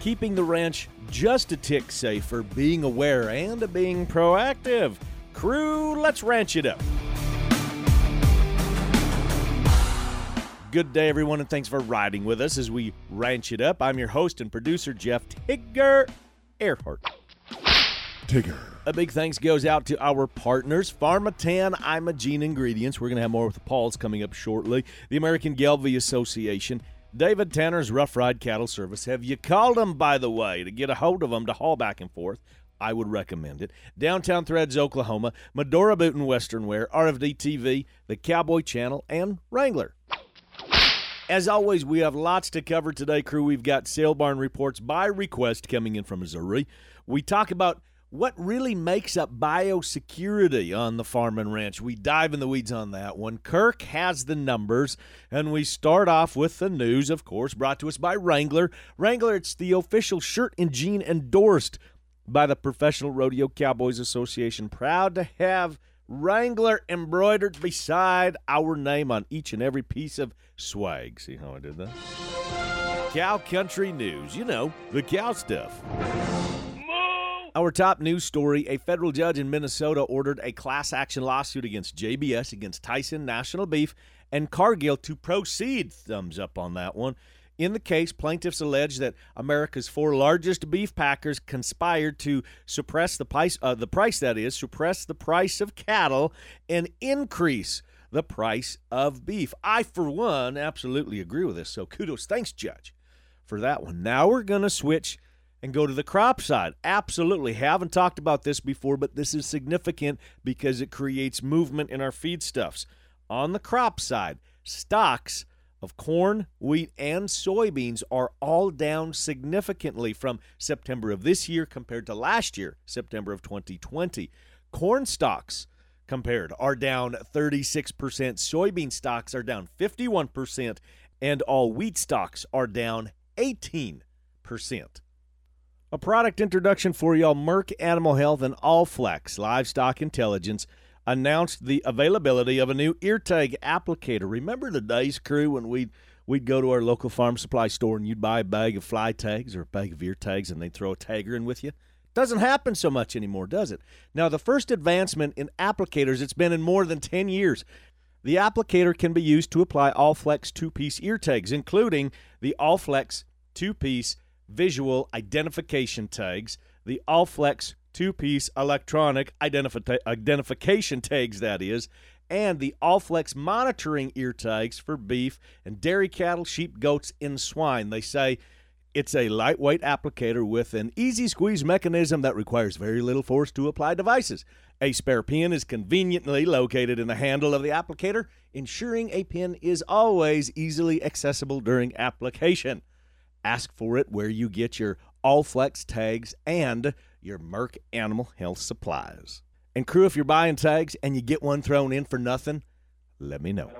keeping the ranch just a tick safer, being aware, and being proactive. Crew, let's ranch it up. Good day, everyone, and thanks for riding with us as we ranch it up. I'm your host and producer, Jeff Tigger Earhart. Tigger. A big thanks goes out to our partners, Pharmatan Imogene Ingredients. We're going to have more with the Pauls coming up shortly. The American Gelbvieh Association. David Tanner's Rough Ride Cattle Service. Have you called them, by the way, to get a hold of them to haul back and forth? I would recommend it. Downtown Threads, Oklahoma, Medora Boot and Western Wear, RFD TV, the Cowboy Channel, and Wrangler. As always, we have lots to cover today, crew. We've got sale barn reports by request coming in from Missouri. We talk about what really makes up biosecurity on the farm and ranch. We dive in the weeds on that one. Kirk has the numbers, and we start off with the news, of course, brought to us by Wrangler. Wrangler, it's the official shirt and jean endorsed by the Professional Rodeo Cowboys Association. Proud to have Wrangler embroidered beside our name on each and every piece of swag. See how I did that? Cow Country News. You know, the cow stuff. Our top news story a federal judge in Minnesota ordered a class action lawsuit against JBS, against Tyson National Beef, and Cargill to proceed. Thumbs up on that one. In the case, plaintiffs allege that America's four largest beef packers conspired to suppress the price, uh, the price that is, suppress the price of cattle and increase the price of beef. I, for one, absolutely agree with this. So kudos, thanks, Judge, for that one. Now we're going to switch and go to the crop side. Absolutely. Haven't talked about this before, but this is significant because it creates movement in our feedstuffs. On the crop side, stocks of corn, wheat, and soybeans are all down significantly from September of this year compared to last year, September of 2020. Corn stocks compared are down 36%, soybean stocks are down 51%, and all wheat stocks are down 18%. A product introduction for y'all Merck Animal Health and Allflex Livestock Intelligence announced the availability of a new ear tag applicator. Remember the days, crew, when we'd we'd go to our local farm supply store and you'd buy a bag of fly tags or a bag of ear tags and they'd throw a tagger in with you? Doesn't happen so much anymore, does it? Now, the first advancement in applicators, it's been in more than 10 years. The applicator can be used to apply Allflex two piece ear tags, including the Allflex two piece visual identification tags, the Allflex two piece electronic identifi- identification tags, that is, and the Allflex monitoring ear tags for beef and dairy cattle, sheep, goats, and swine. They say it's a lightweight applicator with an easy squeeze mechanism that requires very little force to apply devices. A spare pin is conveniently located in the handle of the applicator, ensuring a pin is always easily accessible during application. Ask for it where you get your Allflex tags and your Merck Animal Health supplies. And crew, if you're buying tags and you get one thrown in for nothing, let me know.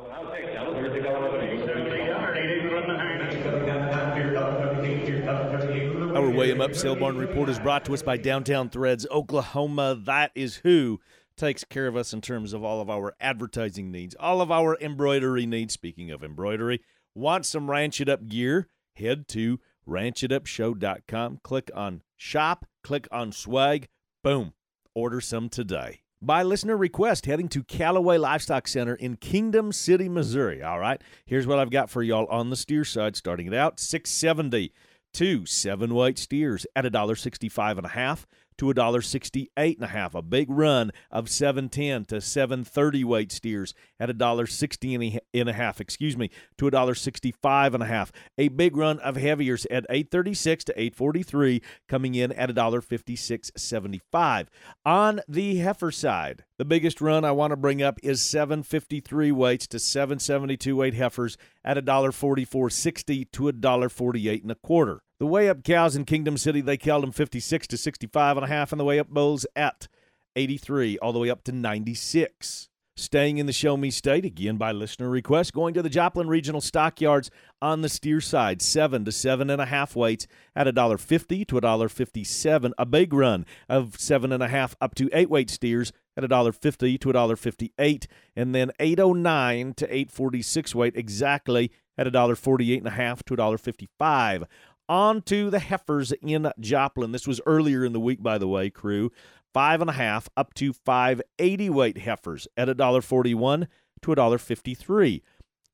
Our 'em Up Sale Barn Report is brought to us by Downtown Threads, Oklahoma. That is who takes care of us in terms of all of our advertising needs, all of our embroidery needs. Speaking of embroidery, want some Ranch It Up gear? Head to ranchitupshow.com, click on shop, click on swag, boom, order some today. By listener request, heading to Callaway Livestock Center in Kingdom City, Missouri. All right, here's what I've got for y'all on the steer side. Starting it out, 670 two seven weight steers at a dollar sixty five and a half to a dollar sixty eight and a half. A big run of seven ten to seven thirty weight steers at a dollar sixty and a half. Excuse me, to a dollar sixty five and a half. A big run of heaviers at eight thirty six to eight forty three, coming in at a dollar fifty six seventy five. On the heifer side, the biggest run I want to bring up is 753 weights to 772 weight heifers at a dollar 44.60 to a dollar 48 and a quarter. The weigh up cows in Kingdom City, they called them 56 to 65 and a half, and the weigh up bulls at 83 all the way up to 96. Staying in the Show Me State, again by listener request, going to the Joplin Regional Stockyards on the steer side, seven to seven and a half weights at a dollar fifty to a dollar fifty-seven. A big run of seven and a half up to eight weight steers at a dollar fifty to a dollar fifty-eight, and then eight oh nine to eight forty-six weight exactly at a dollar forty-eight and a half to a dollar fifty-five. On to the heifers in Joplin. This was earlier in the week, by the way, crew. Five and a half up to five eighty weight heifers at a dollar forty one to a dollar fifty three.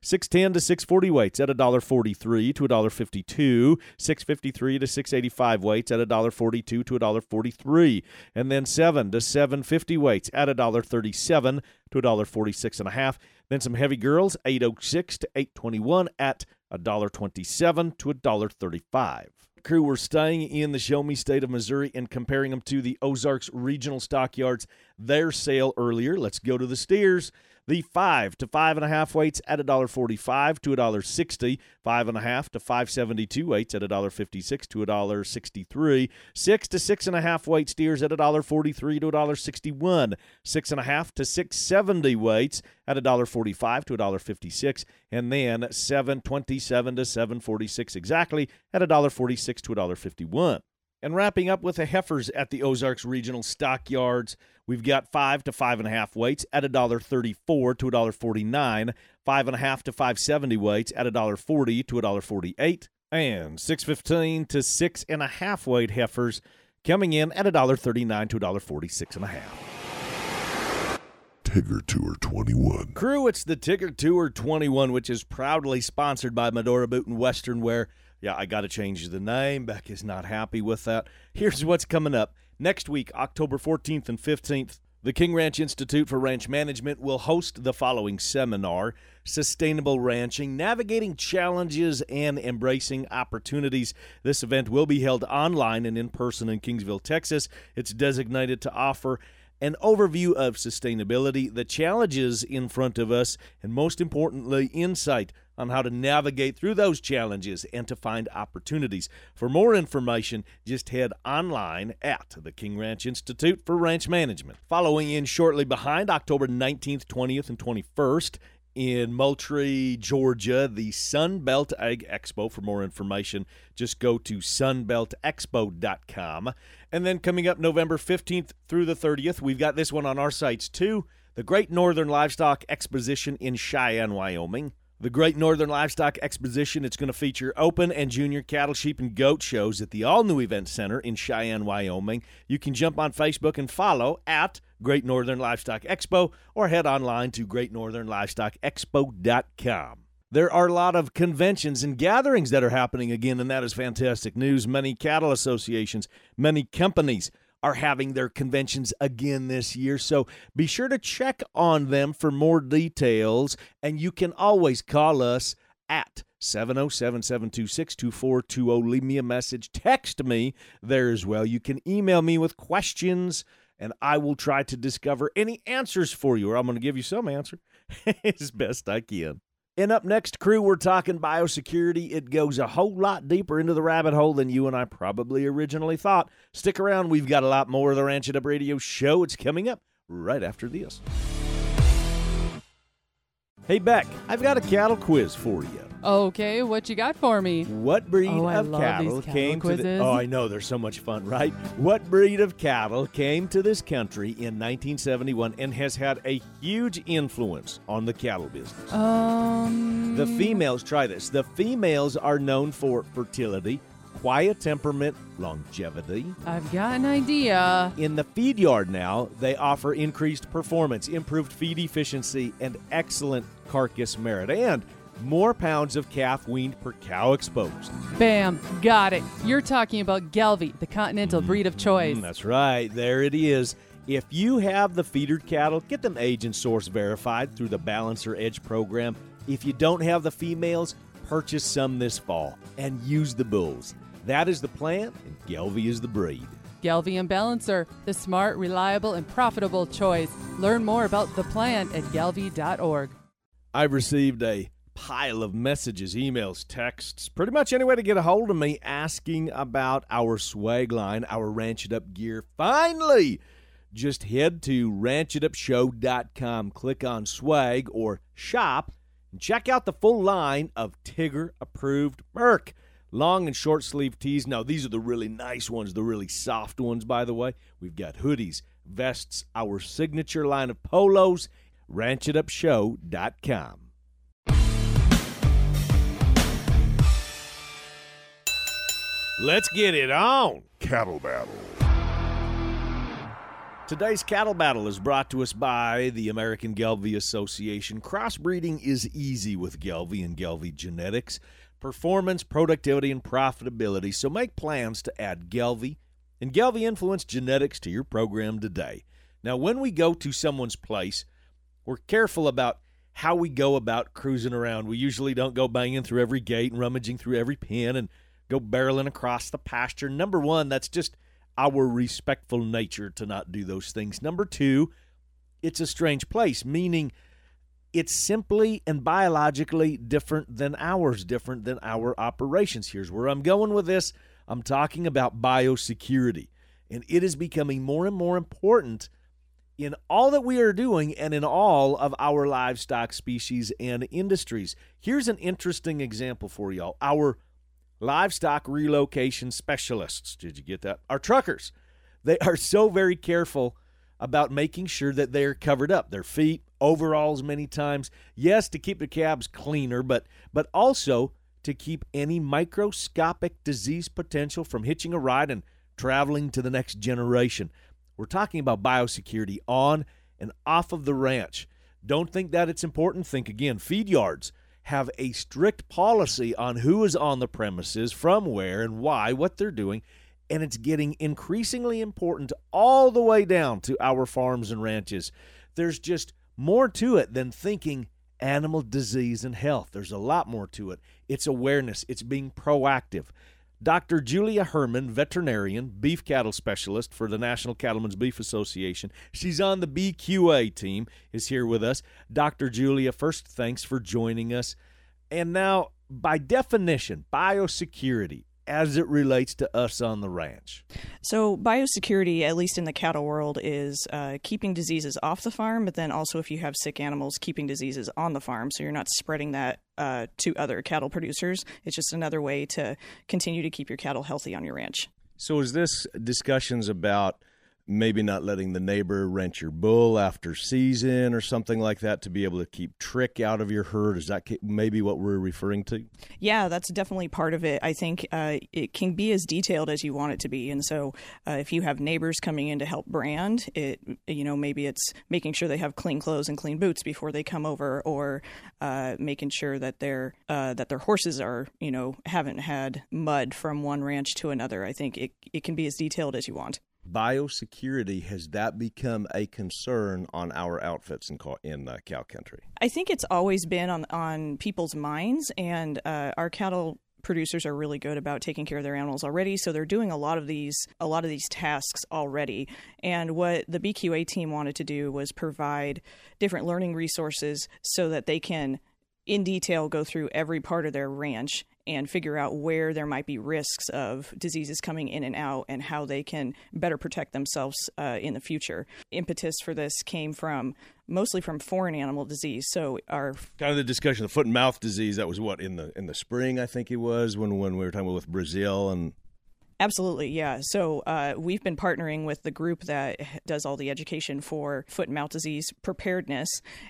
610 to 640 weights at $1.43 to $1.52. 653 to 685 weights at $1.42 to $1.43. And then 7 to 750 weights at $1.37 to $1.46 and a half. Then some heavy girls, 806 to 821 at $1.27 to $1.35 crew were staying in the Show Me State of Missouri and comparing them to the Ozarks Regional Stockyards. Their sale earlier. Let's go to the steers. The five to five and a half weights at a dollar forty-five to a dollar sixty. Five and a half to five seventy-two weights at a dollar fifty-six to a dollar sixty-three. Six to six and a half weight steers at a dollar forty-three to a dollar sixty-one. Six and a half to six seventy weights at a dollar forty-five to a dollar fifty-six, and then seven twenty-seven to seven forty-six exactly at a dollar forty-six to a dollar fifty-one. And wrapping up with the heifers at the Ozarks Regional Stockyards, we've got five to five and a half weights at a dollar thirty-four to a dollar forty-nine, five and a half to five seventy weights at a dollar forty to a dollar forty-eight, and six fifteen to six and a half weight heifers coming in at a dollar thirty-nine to a dollar forty-six and a half. Tigger Tour 21. Crew, it's the Tigger Tour 21, which is proudly sponsored by Medora Boot and Western Wear. Yeah, I got to change the name. Beck is not happy with that. Here's what's coming up. Next week, October 14th and 15th, the King Ranch Institute for Ranch Management will host the following seminar Sustainable Ranching, Navigating Challenges and Embracing Opportunities. This event will be held online and in person in Kingsville, Texas. It's designated to offer an overview of sustainability, the challenges in front of us, and most importantly, insight on how to navigate through those challenges and to find opportunities. For more information, just head online at the King Ranch Institute for Ranch Management. Following in shortly behind, October 19th, 20th, and 21st, in Moultrie, Georgia, the Sunbelt Ag Expo. For more information, just go to sunbeltexpo.com. And then coming up November 15th through the 30th, we've got this one on our sights too the Great Northern Livestock Exposition in Cheyenne, Wyoming. The Great Northern Livestock Exposition. It's going to feature open and junior cattle, sheep, and goat shows at the all new event center in Cheyenne, Wyoming. You can jump on Facebook and follow at Great Northern Livestock Expo or head online to greatnorthernlivestockexpo.com. There are a lot of conventions and gatherings that are happening again, and that is fantastic news. Many cattle associations, many companies are having their conventions again this year. So be sure to check on them for more details. And you can always call us at 707 726 2420. Leave me a message. Text me there as well. You can email me with questions, and I will try to discover any answers for you, or I'm going to give you some answer as best I can. And up next, crew, we're talking biosecurity. It goes a whole lot deeper into the rabbit hole than you and I probably originally thought. Stick around, we've got a lot more of the Ranch It Up Radio show. It's coming up right after this. Hey, Beck, I've got a cattle quiz for you. Okay, what you got for me? What breed Oh, I of love cattle, these cattle came to the quizzes. Oh, I know they're so much fun, right? What breed of cattle came to this country in 1971 and has had a huge influence on the cattle business? Um, The females, try this. The females are known for fertility, quiet temperament, longevity. I've got an idea. In the feed yard now, they offer increased performance, improved feed efficiency, and excellent carcass merit, and more pounds of calf weaned per cow exposed. Bam, got it. You're talking about Gelbvieh, the continental breed of choice. Mm, that's right. There it is. If you have the feedered cattle, get them age and source verified through the Balancer Edge program. If you don't have the females, purchase some this fall and use the bulls. That is the plan, and Gelbvieh is the breed. Gelbvieh and Balancer, the smart, reliable, and profitable choice. Learn more about the plan at gelbvieh.org. I've received a pile of messages, emails, texts, pretty much any way to get a hold of me asking about our swag line, our Ranch It Up gear. Finally, just head to ranchitupshow.com, click on swag or shop, and check out the full line of Tigger approved Merc. Long and short sleeve tees. Now, these are the really nice ones, the really soft ones, by the way. We've got hoodies, vests, our signature line of polos, ranchitupshow.com. Let's get it on. Cattle Battle. Today's cattle battle is brought to us by the American Gelbvieh Association. Crossbreeding is easy with Gelbvieh and Gelbvieh genetics. Performance, productivity, and profitability. So make plans to add Gelbvieh and Gelbvieh Influence genetics to your program today. Now, when we go to someone's place, we're careful about how we go about cruising around. We usually don't go banging through every gate and rummaging through every pen and go barreling across the pasture. Number one, that's just our respectful nature to not do those things. Number two, it's a strange place, meaning it's simply and biologically different than ours, different than our operations. Here's where I'm going with this I'm talking about biosecurity, and it is becoming more and more important in all that we are doing and in all of our livestock species and industries. Here's an interesting example for y'all. Our livestock relocation specialists. Did you get that? Our truckers. They are so very careful about making sure that they are covered up. Their feet, overalls many times. Yes, to keep the cabs cleaner, but but also to keep any microscopic disease potential from hitching a ride and traveling to the next generation. We're talking about biosecurity on and off of the ranch. Don't think that it's important. Think again. Feed yards have a strict policy on who is on the premises, from where, and why, what they're doing. And it's getting increasingly important all the way down to our farms and ranches. There's just more to it than thinking animal disease and health. There's a lot more to it. It's awareness, it's being proactive. Dr. Julia Herman, veterinarian, beef cattle specialist for the National Cattlemen's Beef Association. She's on the BQA team, is here with us. Dr. Julia, first, thanks for joining us. And now, by definition, biosecurity as it relates to us on the ranch? So, biosecurity, at least in the cattle world, is uh, keeping diseases off the farm, but then also if you have sick animals, keeping diseases on the farm. So, you're not spreading that uh, to other cattle producers. It's just another way to continue to keep your cattle healthy on your ranch. So, is this discussions about maybe not letting the neighbor rent your bull after season or something like that to be able to keep trich out of your herd? Is that maybe what we're referring to? Yeah that's definitely part of it. I think uh, it can be as detailed as you want it to be. And so uh, if you have neighbors coming in to help brand it you know maybe it's making sure they have clean clothes and clean boots before they come over or uh, making sure that their uh, that their horses are you know haven't had mud from one ranch to another. I think it, it can be as detailed as you want biosecurity has that become a concern on our outfits in in uh, cow country? I think it's always been on on people's minds, and uh, our cattle producers are really good about taking care of their animals already so they're doing a lot of these a lot of these tasks already and what the BQA team wanted to do was provide different learning resources so that they can in detail go through every part of their ranch and figure out where there might be risks of diseases coming in and out and how they can better protect themselves uh, in the future. Impetus for this came from mostly from foreign animal disease. So our kind of the discussion of foot and mouth disease that was what in the in the spring I think it was when when we were talking with Brazil and Absolutely, yeah. So uh, we've been partnering with the group that does all the education for foot and mouth disease preparedness,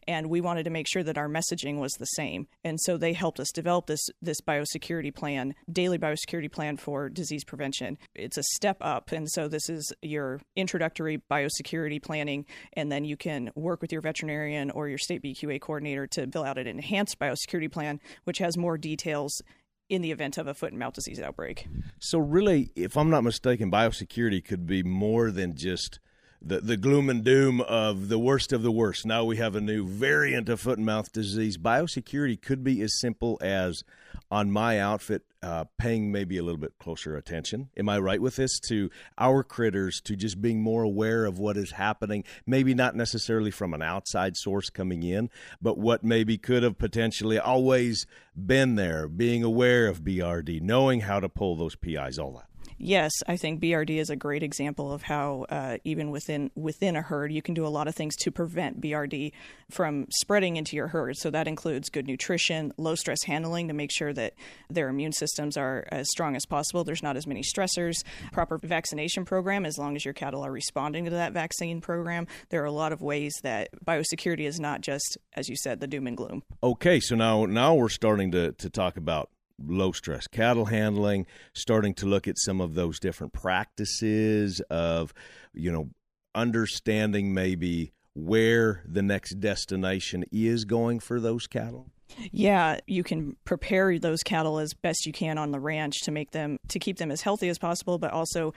and we wanted to make sure that our messaging was the same. And so they helped us develop this this biosecurity plan, daily biosecurity plan for disease prevention. It's a step up, and so this is your introductory biosecurity planning, and then you can work with your veterinarian or your state BQA coordinator to fill out an enhanced biosecurity plan, which has more details in the event of a foot and mouth disease outbreak. So, really, if I'm not mistaken, biosecurity could be more than just the, the gloom and doom of the worst of the worst. Now we have a new variant of foot and mouth disease. Biosecurity could be as simple as on my outfit, uh, paying maybe a little bit closer attention. Am I right with this? To our critters, to just being more aware of what is happening, maybe not necessarily from an outside source coming in, but what maybe could have potentially always been there, being aware of BRD, knowing how to pull those PIs, all that yes, I think BRD is a great example of how uh, even within within a herd, you can do a lot of things to prevent BRD from spreading into your herd. So that includes good nutrition, low stress handling to make sure that their immune systems are as strong as possible. There's not as many stressors. Proper vaccination program, as long as your cattle are responding to that vaccine program. There are a lot of ways that biosecurity is not just, as you said, the doom and gloom. Okay, so now now we're starting to to talk about low stress cattle handling, starting to look at some of those different practices of, you know, understanding maybe where the next destination is going for those cattle? Yeah, you can prepare those cattle as best you can on the ranch to make them to keep them as healthy as possible, but also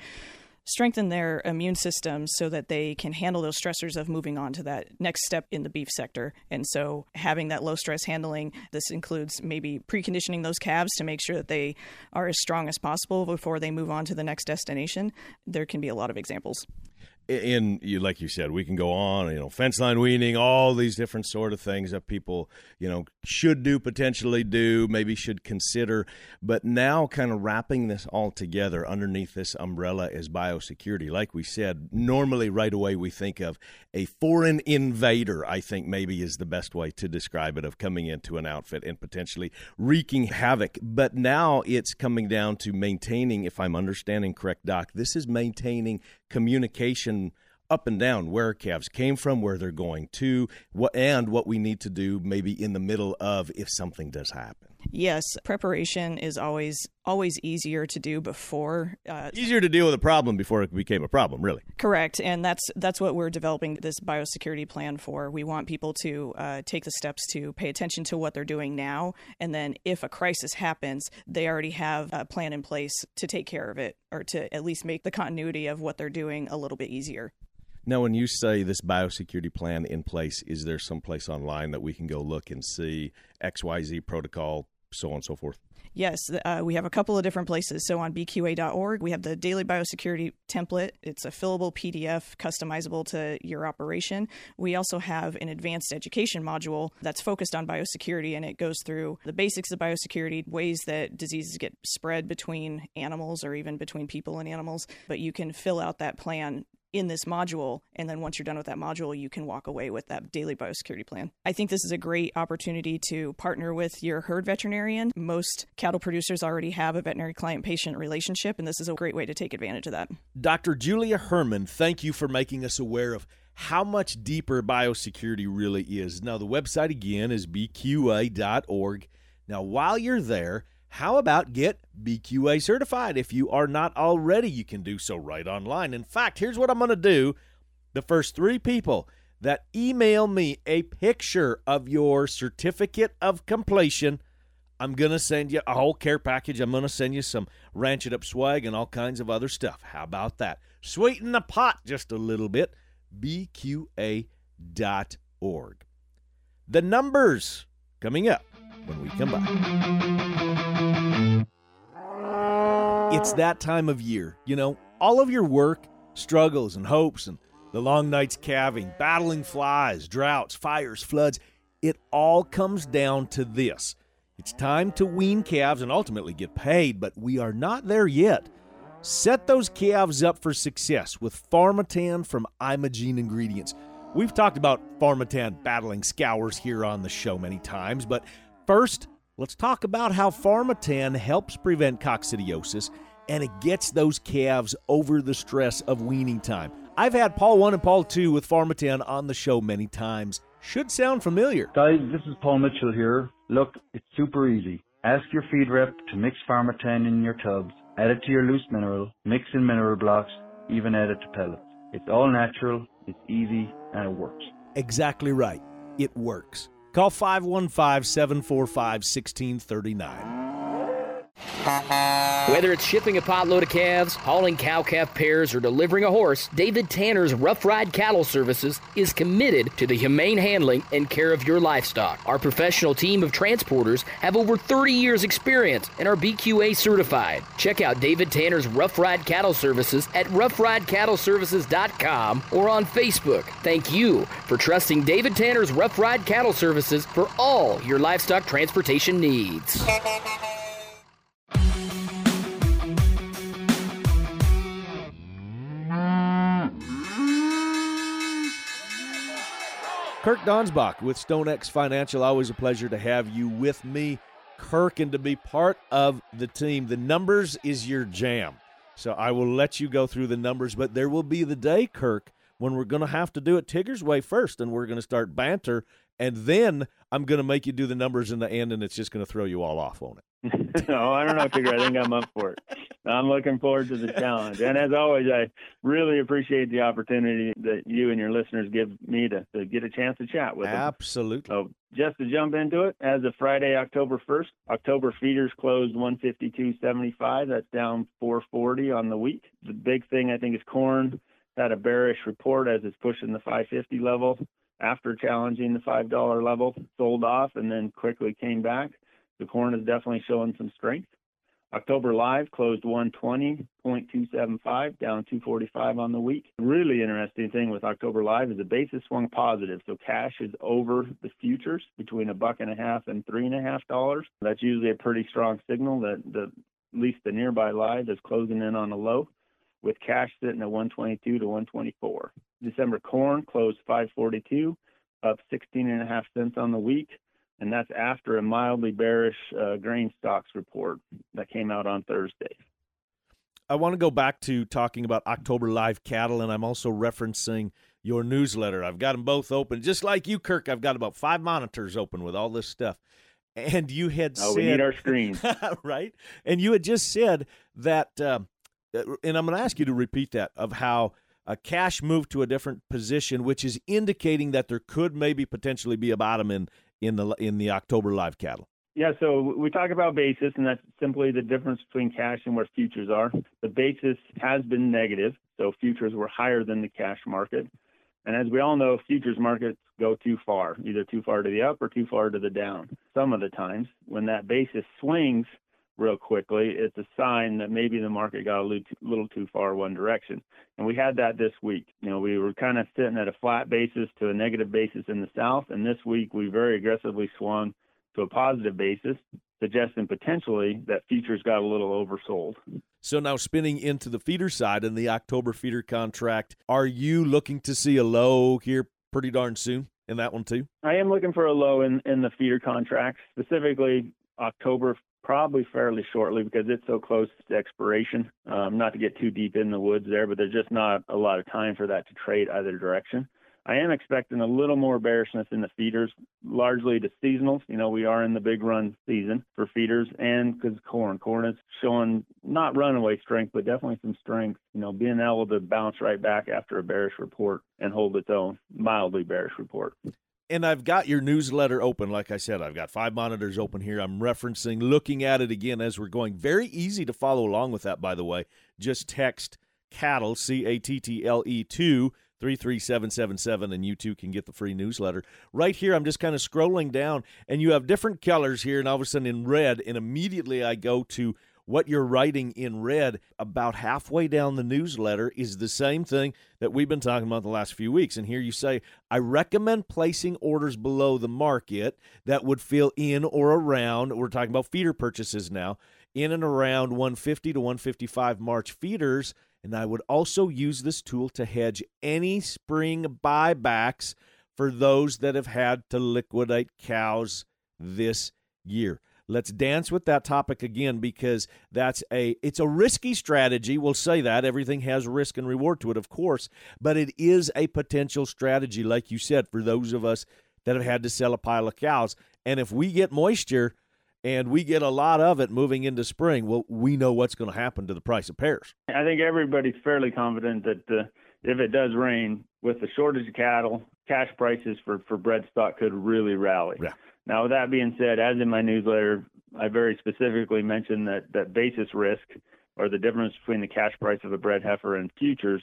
strengthen their immune systems so that they can handle those stressors of moving on to that next step in the beef sector. And so, having that low stress handling, this includes maybe preconditioning those calves to make sure that they are as strong as possible before they move on to the next destination. There can be a lot of examples in you like you said we can go on you know fence line weaning all these different sort of things that people you know should do potentially do maybe should consider. But now kind of wrapping this all together underneath this umbrella is biosecurity. Like we said normally right away we think of a foreign invader i think maybe is the best way to describe it of coming into an outfit and potentially wreaking havoc. But now it's coming down to maintaining if i'm understanding correct doc this is maintaining communication up and down where calves came from, where they're going to, what and what we need to do maybe in the middle of if something does happen. Yes, preparation is always always easier to do before. Uh, easier to deal with a problem before it became a problem, really. Correct, and that's that's what we're developing this biosecurity plan for. We want people to uh, take the steps to pay attention to what they're doing now, and then if a crisis happens, they already have a plan in place to take care of it, or to at least make the continuity of what they're doing a little bit easier. Now, when you say this biosecurity plan in place, is there some place online that we can go look and see XYZ protocol, so on and so forth? Yes, uh, we have a couple of different places. So on bqa.org, we have the daily biosecurity template. It's a fillable PDF, customizable to your operation. We also have an advanced education module that's focused on biosecurity, and it goes through the basics of biosecurity, ways that diseases get spread between animals or even between people and animals. But you can fill out that plan in this module. And then once you're done with that module, you can walk away with that daily biosecurity plan. I think this is a great opportunity to partner with your herd veterinarian. Most cattle producers already have a veterinary client patient relationship, and this is a great way to take advantage of that. Dr. Julia Herman, thank you for making us aware of how much deeper biosecurity really is. Now, the website again is bqa.org. Now, while you're there, how about get BQA certified? If you are not already, you can do so right online. In fact, here's what I'm going to do. The first three people that email me a picture of your certificate of completion, I'm going to send you a whole care package. I'm going to send you some Ranch It Up swag and all kinds of other stuff. How about that? Sweeten the pot just a little bit. BQA.org. The numbers coming up when we come back. It's uh, that time of year, you know, all of your work, struggles, and hopes, and the long nights calving, battling flies, droughts, fires, floods, it all comes down to this. It's time to wean calves and ultimately get paid, but we are not there yet. Set those calves up for success with Pharmatan from Imogene Ingredients. We've talked about Pharmatan battling scours here on the show many times, but first, Let's talk about how Pharmatan helps prevent coccidiosis and it gets those calves over the stress of weaning time. I've had Paul 1 and Paul 2 with Pharmatan on the show many times. Should sound familiar. Guys, this is Paul Mitchell here. Look, it's super easy. Ask your feed rep to mix Pharmatan in your tubs, add it to your loose mineral, mix in mineral blocks, even add it to pellets. It's all natural, it's easy, and it works. Exactly right. It works. Call 515 745 1639. Whether it's shipping a potload of calves, hauling cow calf pairs, or delivering a horse, David Tanner's Rough Ride Cattle Services is committed to the humane handling and care of your livestock. Our professional team of transporters have over 30 years' experience and are BQA certified. Check out David Tanner's Rough Ride Cattle Services at roughridecattleservices.com or on Facebook. Thank you for trusting David Tanner's Rough Ride Cattle Services for all your livestock transportation needs. Kirk Donsbach with StoneX Financial. Always a pleasure to have you with me, Kirk, and to be part of the team. The numbers is your jam. So I will let you go through the numbers, but there will be the day, Kirk, when we're going to have to do it Tigger's way first, and we're going to start banter, and then I'm going to make you do the numbers in the end, and it's just going to throw you all off on it. no, I don't know, Tigger. I think I'm up for it. I'm looking forward to the challenge. And as always, I really appreciate the opportunity that you and your listeners give me to, to get a chance to chat with them. Absolutely. So just to jump into it, as of Friday, October 1st, October feeders closed 152.75. That's down 440 on the week. The big thing I think is corn had a bearish report as it's pushing the 550 level after challenging the $5 level, sold off and then quickly came back. The corn is definitely showing some strength. October live closed 120.275, down 245 on the week. Really interesting thing with October live is the basis swung positive, so cash is over the futures between a buck and a half and three and a half dollars. That's usually a pretty strong signal that the at least the nearby live is closing in on a low, with cash sitting at 122 to 124. December corn closed 542, up 16 and a half cents on the week and that's after a mildly bearish uh, grain stocks report that came out on Thursday. I want to go back to talking about October live cattle, and I'm also referencing your newsletter. I've got them both open, just like you, Kirk. I've got about five monitors open with all this stuff. And you had oh, said, we need our screens, right? And you had just said that, uh, and I'm going to ask you to repeat that of how a cash moved to a different position, which is indicating that there could maybe potentially be a bottom in in the in the October live cattle? Yeah, so we talk about basis, and that's simply the difference between cash and where futures are. The basis has been negative, so futures were higher than the cash market. And as we all know, futures markets go too far, either too far to the up or too far to the down. Some of the times, when that basis swings real quickly, it's a sign that maybe the market got a little too, far one direction. And we had that this week. You know, we were kind of sitting at a flat basis to a negative basis in the south, and this week we very aggressively swung to a positive basis, suggesting potentially that futures got a little oversold. So now spinning into the feeder side in the October feeder contract, are you looking to see a low here pretty darn soon in that one too? I am looking for a low in, in the feeder contract, specifically October probably fairly shortly because it's so close to expiration. Um, not to get too deep in the woods there, but there's just not a lot of time for that to trade either direction. I am expecting a little more bearishness in the feeders, largely to seasonals. You know, we are in the big run season for feeders and because corn. Corn is showing not runaway strength, but definitely some strength. You know, being able to bounce right back after a bearish report and hold its own, mildly bearish report and I've got your newsletter open. Like I said, I've got five monitors open here. I'm referencing, looking at it again as we're going. Very easy to follow along with that, by the way. Just text cattle, C A T T L E 2 33777 and you too can get the free newsletter. Right here, I'm just kind of scrolling down, and you have different colors here, and all of a sudden in red, and immediately I go to what you're writing in red about halfway down the newsletter is the same thing that we've been talking about the last few weeks. And here you say, I recommend placing orders below the market that would fill in or around, we're talking about feeder purchases now, in and around 150 to 155 March feeders. And I would also use this tool to hedge any spring buybacks for those that have had to liquidate cows this year. Let's dance with that topic again because that's a it's a risky strategy. We'll say that everything has risk and reward to it, of course, but it is a potential strategy, like you said, for those of us that have had to sell a pile of cows. And if we get moisture and we get a lot of it moving into spring, well, we know what's going to happen to the price of pairs. I think everybody's fairly confident that uh, if it does rain, with the shortage of cattle, cash prices for for bred stock could really rally. Yeah. Now, with that being said, as in my newsletter, I very specifically mentioned that, that basis risk or the difference between the cash price of a bred heifer and futures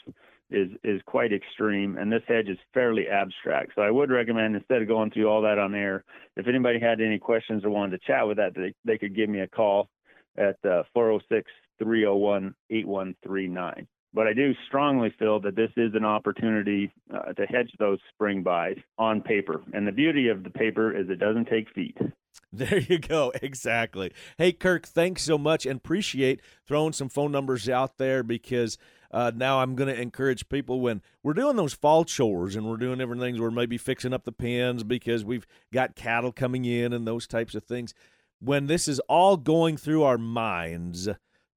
is is quite extreme, and this hedge is fairly abstract. So I would recommend instead of going through all that on air, if anybody had any questions or wanted to chat with that, they, they could give me a call at uh, 406 301 8139. But I do strongly feel that this is an opportunity uh, to hedge those spring buys on paper. And the beauty of the paper is it doesn't take feet. There you go. Exactly. Hey, Kirk, thanks so much and appreciate throwing some phone numbers out there because uh, now I'm going to encourage people when we're doing those fall chores and we're doing things, we're maybe fixing up the pens because we've got cattle coming in and those types of things. When this is all going through our minds,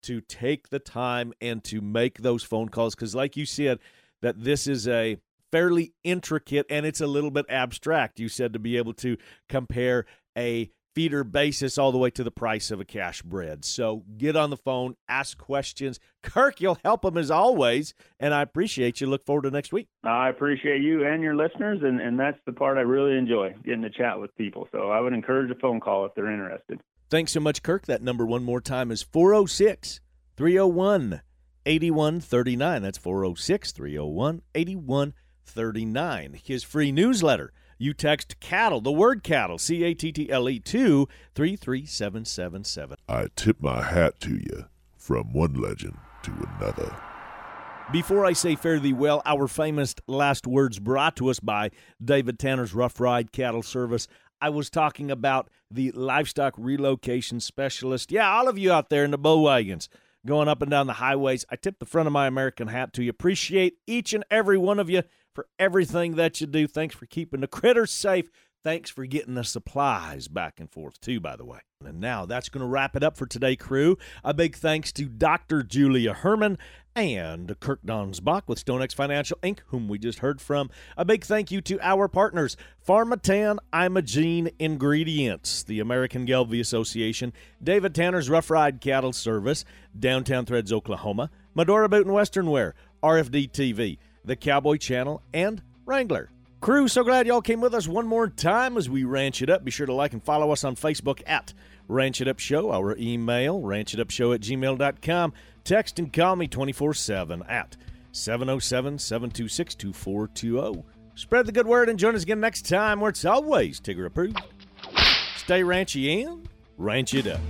to take the time and to make those phone calls because like you said that this is a fairly intricate and it's a little bit abstract you said to be able to compare a feeder basis all the way to the price of a cash bred. So get on the phone, ask questions. Kirk, you'll help them as always, and I appreciate you. Look forward to next week. I appreciate you and your listeners, and, and that's the part I really enjoy getting to chat with people. So I would encourage a phone call if they're interested. Thanks so much, Kirk. That number one more time is 406 301 8139. That's 406 301 8139. His free newsletter you text cattle, the word cattle, C A T T L E 2 33777. I tip my hat to you from one legend to another. Before I say fare thee well, our famous last words brought to us by David Tanner's Rough Ride Cattle Service. I was talking about the livestock relocation specialist. Yeah, all of you out there in the bull wagons going up and down the highways, I tip the front of my American hat to you. Appreciate each and every one of you for everything that you do. Thanks for keeping the critters safe. Thanks for getting the supplies back and forth, too, by the way. And now that's going to wrap it up for today, crew. A big thanks to Dr. Julia Herman and Kirk Donsbach with StoneX Financial Inc., whom we just heard from. A big thank you to our partners, Pharmatan Imogene Ingredients, the American Gelbvieh Association, David Tanner's Rough Ride Cattle Service, Downtown Threads, Oklahoma, Medora Boot and Western Wear, RFD TV, the Cowboy Channel, and Wrangler. Crew, so glad y'all came with us one more time as we ranch it up. Be sure to like and follow us on Facebook at Ranch It Up Show, our email, ranchitupshow at gmail.com. Text and call me 24 7 at 707 726 2420. Spread the good word and join us again next time where it's always Tigger approved. Stay ranchy and ranch it up.